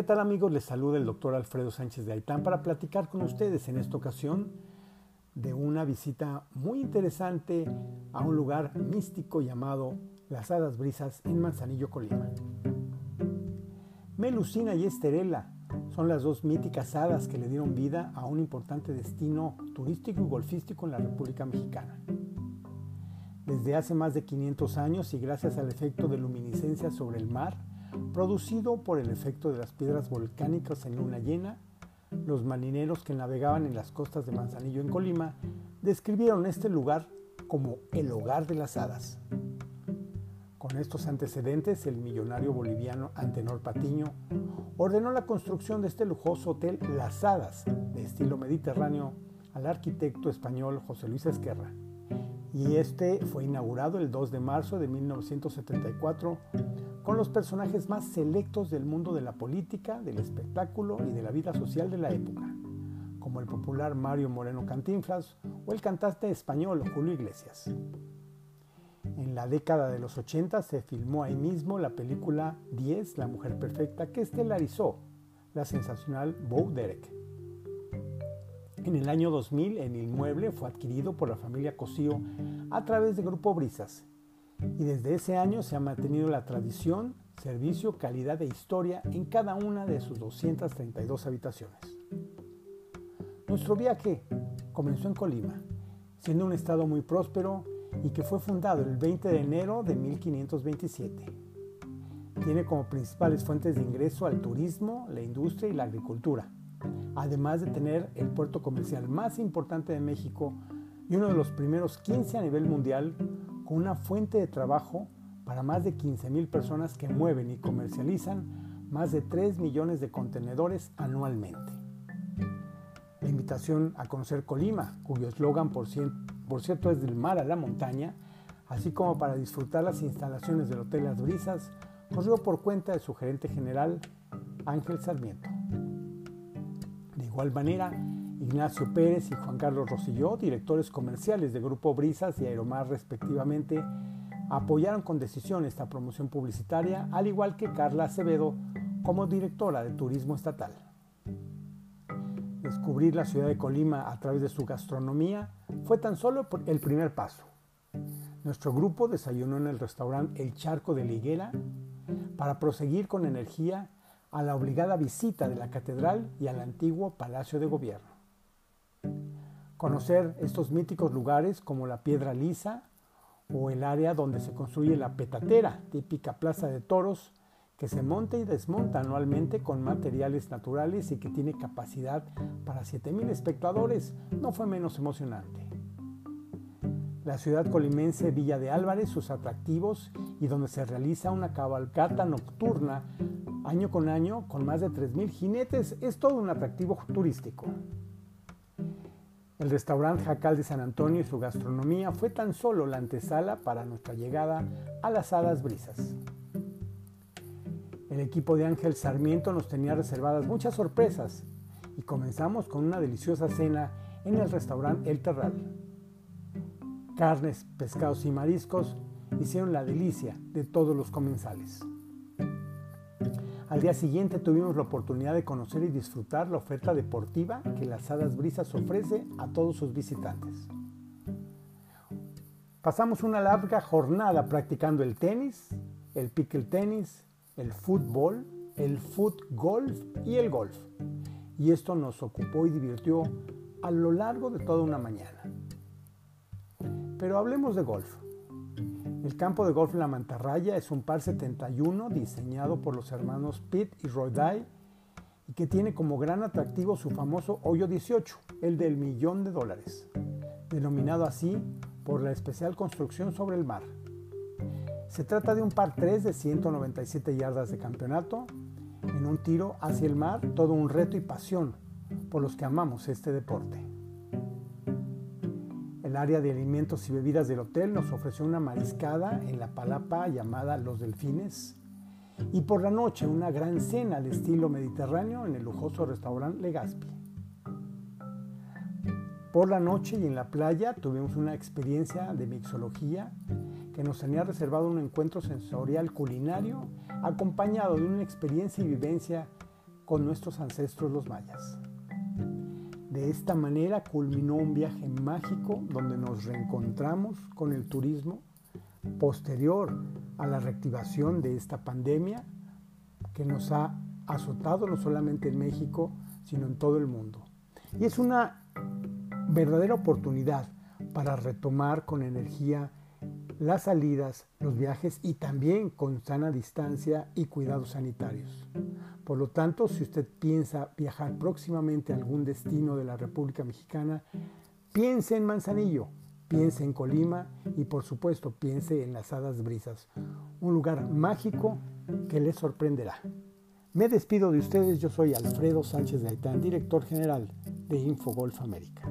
¿Qué tal amigos? Les saluda el doctor Alfredo Sánchez de Aitán para platicar con ustedes en esta ocasión de una visita muy interesante a un lugar místico llamado Las Hadas Brisas en Manzanillo, Colima. Melusina y Esterela son las dos míticas hadas que le dieron vida a un importante destino turístico y golfístico en la República Mexicana. Desde hace más de 500 años y gracias al efecto de luminiscencia sobre el mar, producido por el efecto de las piedras volcánicas en luna llena, los marineros que navegaban en las costas de Manzanillo en Colima describieron este lugar como el hogar de las hadas. Con estos antecedentes, el millonario boliviano Antenor Patiño ordenó la construcción de este lujoso hotel Las Hadas, de estilo mediterráneo, al arquitecto español José Luis Esquerra. Y este fue inaugurado el 2 de marzo de 1974 con los personajes más selectos del mundo de la política, del espectáculo y de la vida social de la época, como el popular Mario Moreno Cantinflas o el cantante español Julio Iglesias. En la década de los 80 se filmó ahí mismo la película 10, La Mujer Perfecta, que estelarizó la sensacional Bo Derek. En el año 2000 el inmueble fue adquirido por la familia Cosío a través de Grupo Brisas y desde ese año se ha mantenido la tradición, servicio, calidad e historia en cada una de sus 232 habitaciones. Nuestro viaje comenzó en Colima, siendo un estado muy próspero y que fue fundado el 20 de enero de 1527. Tiene como principales fuentes de ingreso al turismo, la industria y la agricultura, además de tener el puerto comercial más importante de México y uno de los primeros 15 a nivel mundial una fuente de trabajo para más de 15.000 personas que mueven y comercializan más de 3 millones de contenedores anualmente. La invitación a conocer Colima, cuyo eslogan por, por cierto es del mar a la montaña, así como para disfrutar las instalaciones del Hotel Las Brisas, corrió por cuenta de su gerente general Ángel Sarmiento. De igual manera, Ignacio Pérez y Juan Carlos Rosilló, directores comerciales de Grupo Brisas y Aeromar respectivamente, apoyaron con decisión esta promoción publicitaria, al igual que Carla Acevedo como directora de Turismo Estatal. Descubrir la ciudad de Colima a través de su gastronomía fue tan solo el primer paso. Nuestro grupo desayunó en el restaurante El Charco de la Higuera para proseguir con energía a la obligada visita de la catedral y al antiguo Palacio de Gobierno. Conocer estos míticos lugares como la Piedra Lisa o el área donde se construye la Petatera, típica plaza de toros, que se monta y desmonta anualmente con materiales naturales y que tiene capacidad para 7.000 espectadores, no fue menos emocionante. La ciudad colimense Villa de Álvarez, sus atractivos y donde se realiza una cabalgata nocturna año con año con más de 3.000 jinetes, es todo un atractivo turístico. El restaurante Jacal de San Antonio y su gastronomía fue tan solo la antesala para nuestra llegada a las Hadas Brisas. El equipo de Ángel Sarmiento nos tenía reservadas muchas sorpresas y comenzamos con una deliciosa cena en el restaurante El Terral. Carnes, pescados y mariscos hicieron la delicia de todos los comensales. Al día siguiente tuvimos la oportunidad de conocer y disfrutar la oferta deportiva que las Hadas Brisas ofrece a todos sus visitantes. Pasamos una larga jornada practicando el tenis, el pickle tenis, el fútbol, el foot golf y el golf. Y esto nos ocupó y divirtió a lo largo de toda una mañana. Pero hablemos de golf. El campo de golf La Mantarraya es un par 71 diseñado por los hermanos Pitt y Roy Dye y que tiene como gran atractivo su famoso hoyo 18, el del millón de dólares, denominado así por la especial construcción sobre el mar. Se trata de un par 3 de 197 yardas de campeonato, en un tiro hacia el mar, todo un reto y pasión por los que amamos este deporte. El área de alimentos y bebidas del hotel nos ofreció una mariscada en la palapa llamada Los Delfines y por la noche una gran cena al estilo mediterráneo en el lujoso restaurante Legazpi. Por la noche y en la playa tuvimos una experiencia de mixología que nos tenía reservado un encuentro sensorial culinario acompañado de una experiencia y vivencia con nuestros ancestros los mayas. De esta manera culminó un viaje mágico donde nos reencontramos con el turismo posterior a la reactivación de esta pandemia que nos ha azotado no solamente en México, sino en todo el mundo. Y es una verdadera oportunidad para retomar con energía las salidas, los viajes y también con sana distancia y cuidados sanitarios. Por lo tanto, si usted piensa viajar próximamente a algún destino de la República Mexicana, piense en Manzanillo, piense en Colima y por supuesto piense en las Hadas Brisas, un lugar mágico que les sorprenderá. Me despido de ustedes, yo soy Alfredo Sánchez de Aitán, director general de Infogolf América.